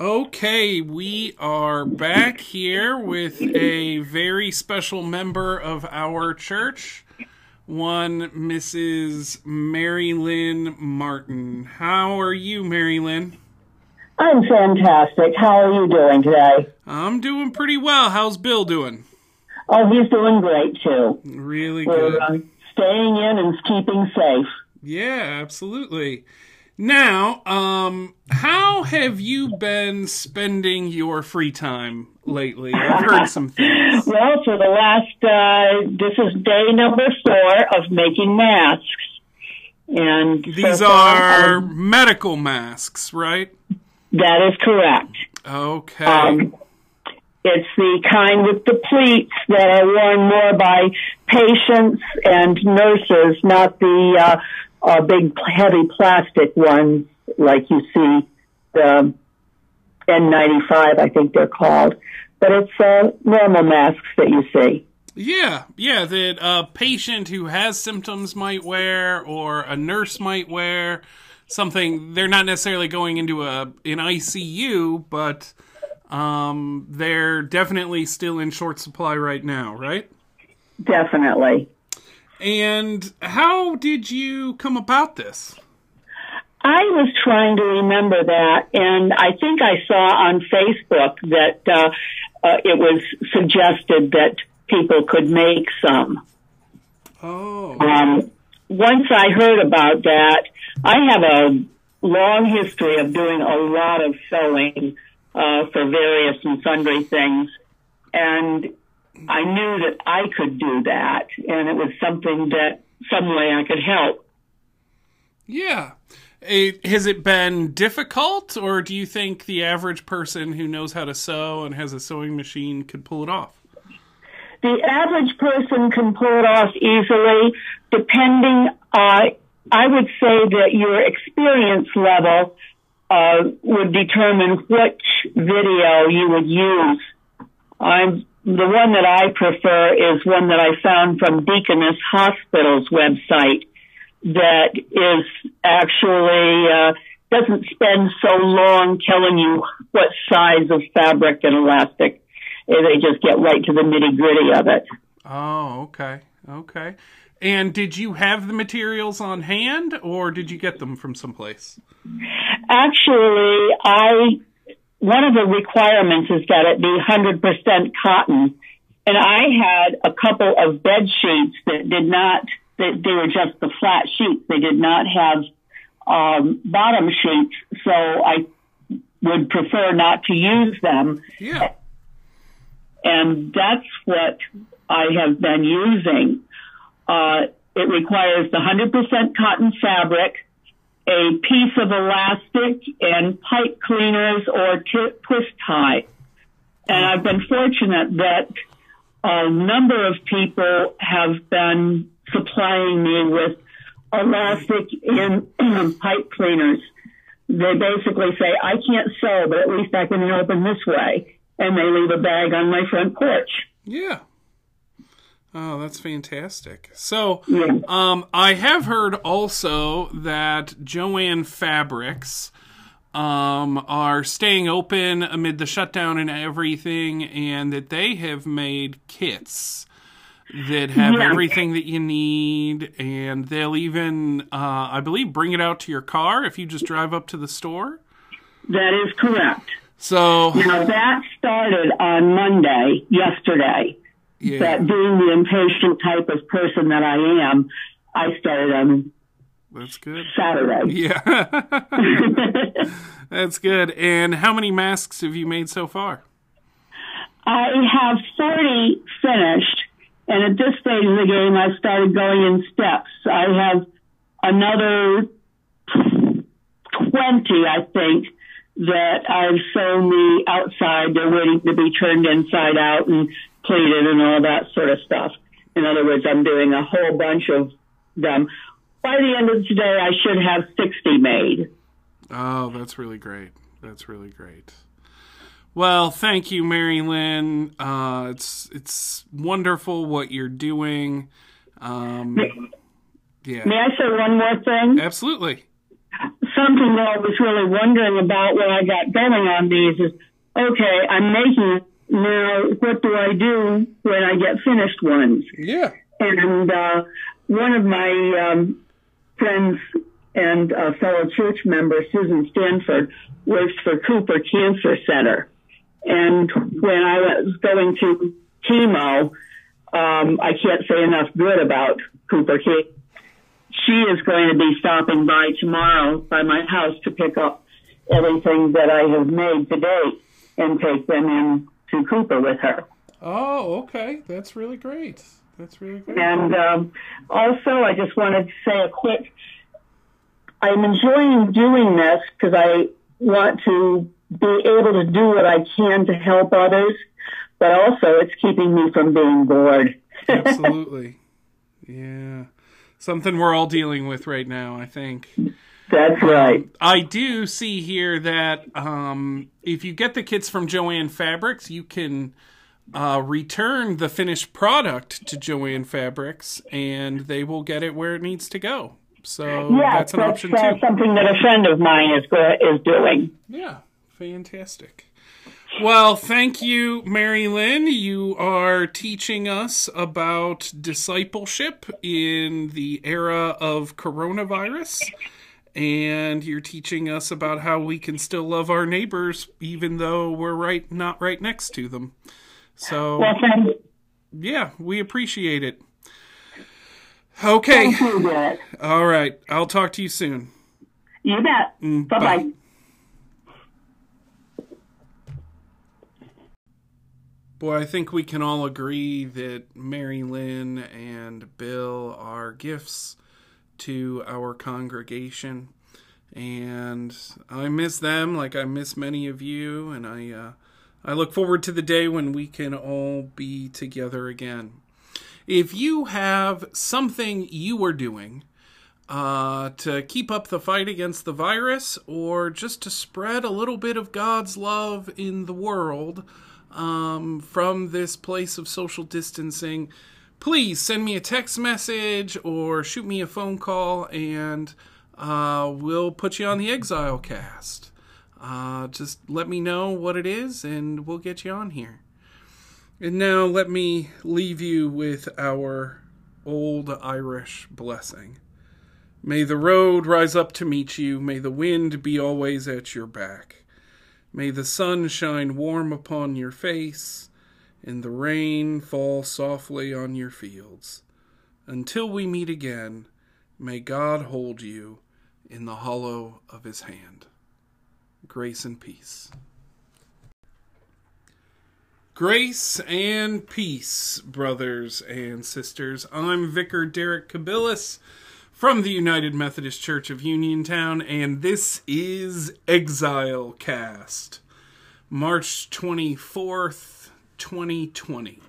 Okay, we are back here with a very special member of our church, one Mrs. Mary Lynn Martin. How are you, Mary Lynn? I'm fantastic. How are you doing today? I'm doing pretty well. How's Bill doing? Oh, he's doing great too. Really We're good. uh, staying in and keeping safe. Yeah, absolutely. Now, um, how have you been spending your free time lately? I've heard some things. Well, for the last, uh, this is day number four of making masks. And so These far, are um, medical masks, right? that is correct. Okay. Um, it's the kind with the pleats that are worn more by patients and nurses, not the uh, uh, big heavy plastic ones like you see the N95, I think they're called. But it's uh, normal masks that you see. Yeah, yeah, that a patient who has symptoms might wear, or a nurse might wear something. They're not necessarily going into a an ICU, but um, they're definitely still in short supply right now, right? Definitely. And how did you come about this? I was trying to remember that, and I think I saw on Facebook that uh, uh, it was suggested that people could make some. Oh, Um, once I heard about that, I have a long history of doing a lot of sewing uh, for various and sundry things, and I knew that I could do that, and it was something that some way I could help. yeah. It, has it been difficult, or do you think the average person who knows how to sew and has a sewing machine could pull it off? The average person can pull it off easily, depending. Uh, I would say that your experience level uh, would determine which video you would use. I'm the one that I prefer is one that I found from Deaconess Hospital's website that is actually uh, doesn't spend so long telling you what size of fabric and elastic. They just get right to the nitty gritty of it. Oh, okay. Okay. And did you have the materials on hand or did you get them from someplace? Actually, I one of the requirements is that it be 100% cotton, and I had a couple of bed sheets that did not. That they were just the flat sheets. They did not have um, bottom sheets, so I would prefer not to use them. Yeah. and that's what I have been using. Uh, it requires the 100% cotton fabric, a piece of elastic, and pipe cleaners or t- twist tie. And I've been fortunate that a number of people have been supplying me with elastic and pipe cleaners. They basically say, I can't sew, but at least I can open this way. And they leave a bag on my front porch. Yeah. Oh, that's fantastic. So, um, I have heard also that Joann Fabrics um, are staying open amid the shutdown and everything, and that they have made kits that have Yeah. everything that you need, and they'll even, uh, I believe, bring it out to your car if you just drive up to the store. That is correct. So, Now that started on Monday, yesterday. Yeah. But being the impatient type of person that I am, I started on That's good. Saturday. Yeah. That's good. And how many masks have you made so far? I have 40 finished, and at this stage of the game, I've started going in steps. I have another 20, I think, that I've sewn the outside. They're waiting to be turned inside out and pleated and all that sort of stuff. In other words, I'm doing a whole bunch of them. By the end of today, I should have 60 made. Oh, that's really great. That's really great. Well, thank you, Mary Lynn. Uh, it's it's wonderful what you're doing. Um, yeah, May I say one more thing? absolutely. something that I was really wondering about when I got going on these is, okay, I'm making. Now, what do I do when I get finished ones? Yeah. And uh, one of my um, friends and a fellow church member, Susan Stanford, works for Cooper Cancer Center. And when I was going to chemo, um, I can't say enough good about Cooper. He, she is going to be stopping by tomorrow by my house to pick up everything that I have made today and take them in to Cooper with her. Oh, okay. That's really great. That's really great. And um, also, I just wanted to say a quick. I'm enjoying doing this because I want to be able to do what I can to help others, but also it's keeping me from being bored. Absolutely. Yeah. Something we're all dealing with right now, I think. That's right. I do see here that um, if you get the kits from Joann Fabrics, you can uh, return the finished product to Joann Fabrics, and they will get it where it needs to go. So Yeah, that's an option uh, too. something that a friend of mine is is doing. Yeah, fantastic. Well, thank you, Mary Lynn. You are teaching us about discipleship in the era of coronavirus. And you're teaching us about how we can still love our neighbors even though we're right not right next to them. So Well, yeah, we appreciate it. Okay. thank you, All right. I'll talk to you soon. You bet. Mm, bye bye. bye. Boy, I think we can all agree that Mary Lynn and Bill are gifts to our congregation. And I miss them like I miss many of you. And I, uh, I look forward to the day when we can all be together again. If you have something you are doing uh, to keep up the fight against the virus or just to spread a little bit of God's love in the world um, from this place of social distancing, please send me a text message or shoot me a phone call and uh, we'll put you on the ExileCast. Uh, just let me know what it is and we'll get you on here. And now let me leave you with our old Irish blessing. May the road rise up to meet you. May the wind be always at your back. May the sun shine warm upon your face, and the rain fall softly on your fields. Until we meet again, may God hold you in the hollow of his hand. Grace and peace. Grace and peace, brothers and sisters. I'm Vicar Derek Kabilis from the United Methodist Church of Uniontown, and this is ExileCast, March 24th, 2020.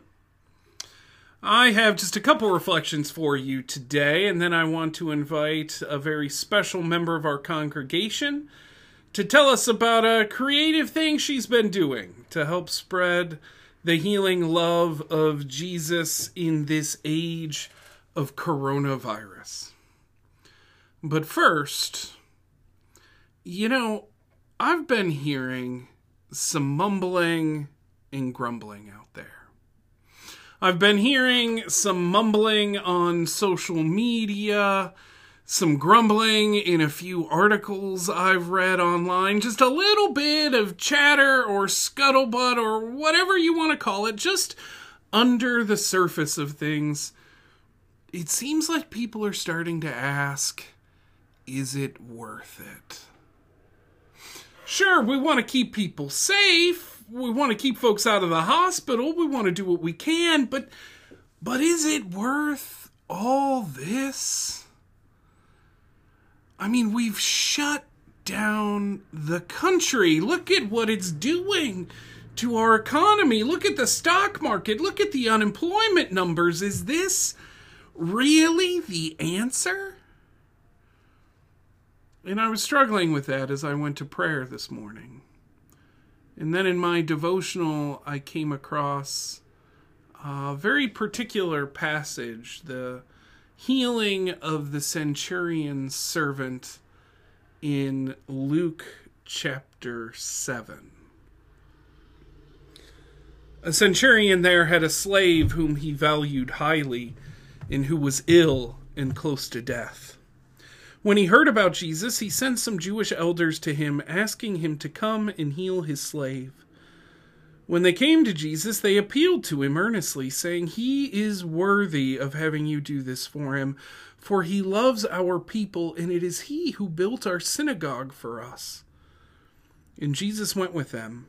I have just a couple reflections for you today, and then I want to invite a very special member of our congregation to tell us about a creative thing she's been doing to help spread the healing love of Jesus in this age of coronavirus. But first, you know, I've been hearing some mumbling and grumbling out there. I've been hearing some mumbling on social media, some grumbling in a few articles I've read online, just a little bit of chatter or scuttlebutt or whatever you want to call it, just under the surface of things. It seems like people are starting to ask is it worth it? Sure, we want to keep people safe. We want to keep folks out of the hospital. We want to do what we can, but but is it worth all this? I mean, we've shut down the country. Look at what it's doing to our economy. Look at the stock market. Look at the unemployment numbers. Is this really the answer? And I was struggling with that as I went to prayer this morning. And then in my devotional, I came across a very particular passage the healing of the centurion's servant in Luke chapter 7. A centurion there had a slave whom he valued highly, and who was ill and close to death. When he heard about Jesus, he sent some Jewish elders to him, asking him to come and heal his slave. When they came to Jesus, they appealed to him earnestly, saying, He is worthy of having you do this for him, for he loves our people, and it is he who built our synagogue for us. And Jesus went with them.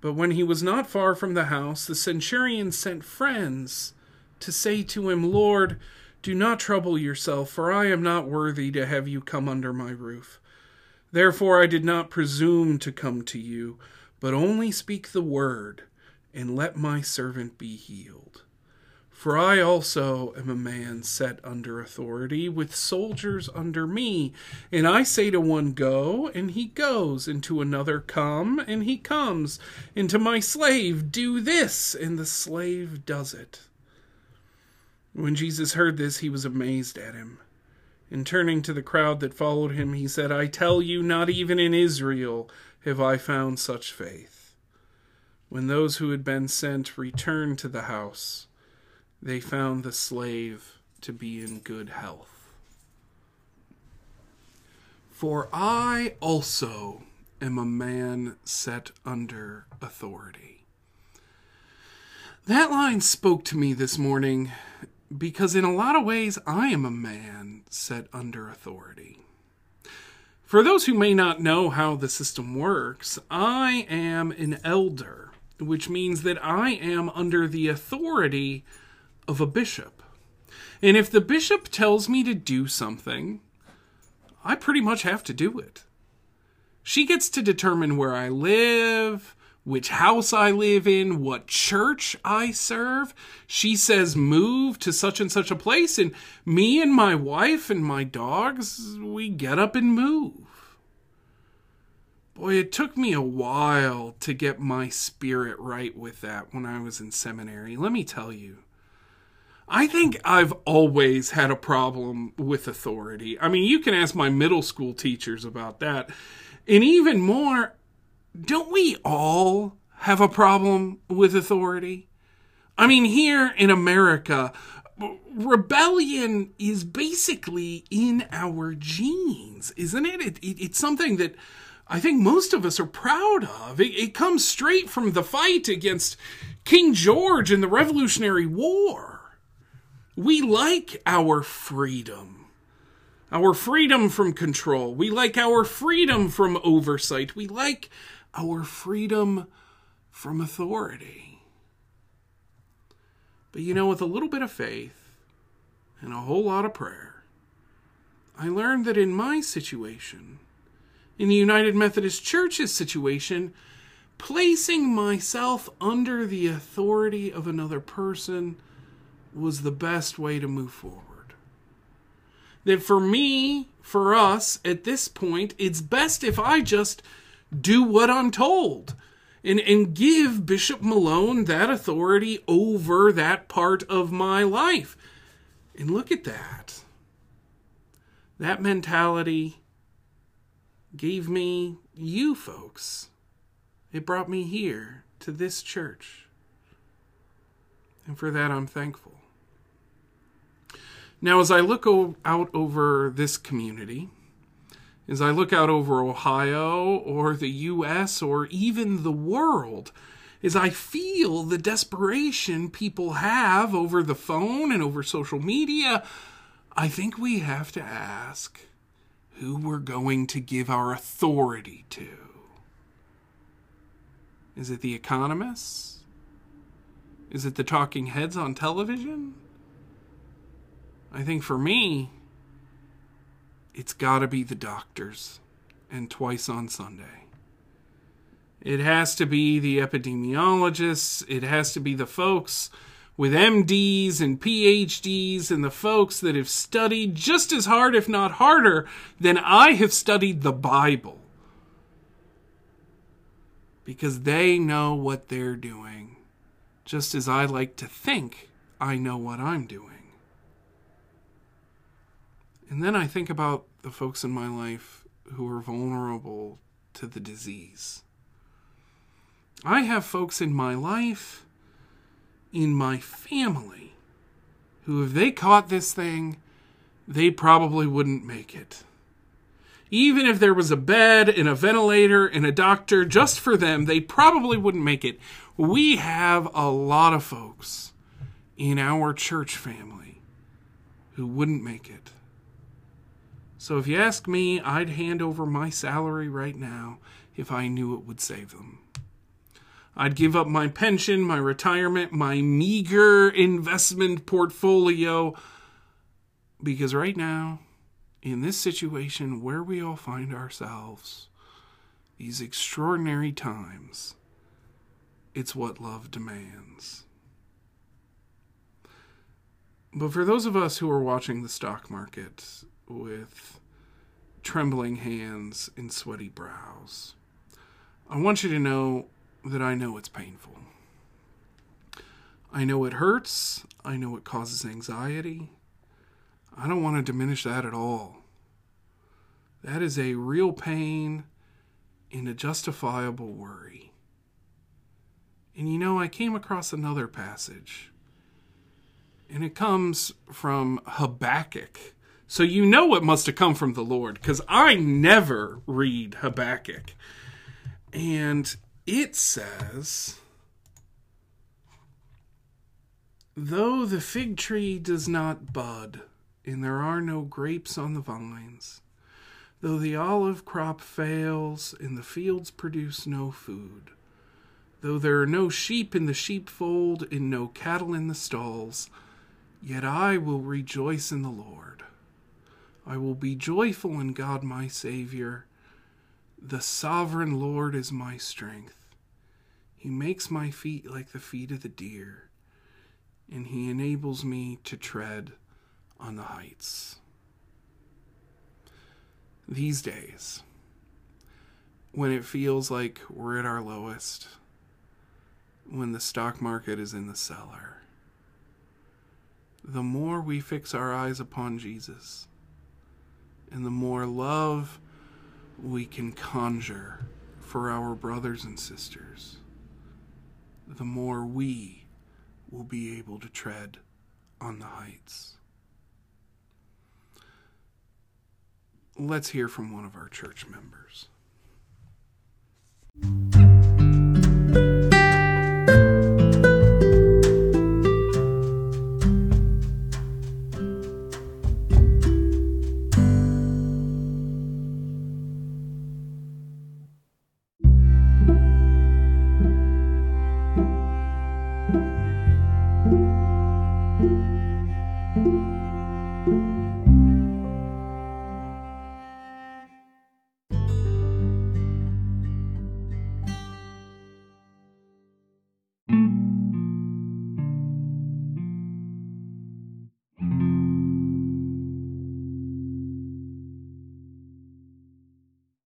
But when he was not far from the house, the centurion sent friends to say to him, Lord, do not trouble yourself, for I am not worthy to have you come under my roof. Therefore I did not presume to come to you, but only speak the word, and let my servant be healed. For I also am a man set under authority, with soldiers under me. And I say to one, Go, and he goes, and to another, Come, and he comes, and to my slave, Do this, and the slave does it. When Jesus heard this, he was amazed at him. And turning to the crowd that followed him, he said, I tell you, not even in Israel have I found such faith. When those who had been sent returned to the house, they found the slave to be in good health. For I also am a man set under authority. That line spoke to me this morning because, in a lot of ways, I am a man set under authority. For those who may not know how the system works, I am an elder, which means that I am under the authority of a bishop. And if the bishop tells me to do something, I pretty much have to do it. She gets to determine where I live, which house I live in, what church I serve. She says move to such and such a place, and me and my wife and my dogs, we get up and move. Boy, it took me a while to get my spirit right with that when I was in seminary. Let me tell you. I think I've always had a problem with authority. I mean, you can ask my middle school teachers about that. And even more, don't we all have a problem with authority? I mean, here in America, rebellion is basically in our genes, isn't it? it, it it's something that I think most of us are proud of. It, it comes straight from the fight against King George in the Revolutionary War. We like our freedom. Our freedom from control. We like our freedom from oversight. We like our freedom from authority. But you know, with a little bit of faith and a whole lot of prayer, I learned that in my situation, in the United Methodist Church's situation, placing myself under the authority of another person was the best way to move forward. That for me, for us, at this point, it's best if I just do what I'm told and, and give Bishop Malone that authority over that part of my life. And look at that. That mentality gave me you folks. It brought me here to this church. And for that, I'm thankful. Now, as I look o- out over this community, as I look out over Ohio or the US or even the world, as I feel the desperation people have over the phone and over social media, I think we have to ask who we're going to give our authority to. Is it the economists? Is it the talking heads on television? I think for me, it's got to be the doctors and twice on Sunday. It has to be the epidemiologists. It has to be the folks with MDs and PhDs and the folks that have studied just as hard, if not harder, than I have studied the Bible. Because they know what they're doing, just as I like to think I know what I'm doing. And then I think about the folks in my life who are vulnerable to the disease. I have folks in my life, in my family, who, if they caught this thing, they probably wouldn't make it. Even if there was a bed and a ventilator and a doctor just for them, they probably wouldn't make it. We have a lot of folks in our church family who wouldn't make it. So if you ask me, I'd hand over my salary right now if I knew it would save them. I'd give up my pension, my retirement, my meager investment portfolio because right now, in this situation where we all find ourselves, these extraordinary times, it's what love demands. But for those of us who are watching the stock market with trembling hands and sweaty brows, I want you to know that I know it's painful. I know it hurts. I know it causes anxiety. I don't want to diminish that at all. That is a real pain and a justifiable worry. And you know, I came across another passage, and it comes from Habakkuk. So you know it must have come from the Lord, because I never read Habakkuk. And it says, Though the fig tree does not bud, and there are no grapes on the vines. Though the olive crop fails, and the fields produce no food. Though there are no sheep in the sheepfold, and no cattle in the stalls, yet I will rejoice in the Lord. I will be joyful in God my Savior. The sovereign Lord is my strength. He makes my feet like the feet of the deer, and he enables me to tread on the heights. These days, when it feels like we're at our lowest, when the stock market is in the cellar, the more we fix our eyes upon Jesus, and the more love we can conjure for our brothers and sisters, the more we will be able to tread on the heights. Let's hear from one of our church members.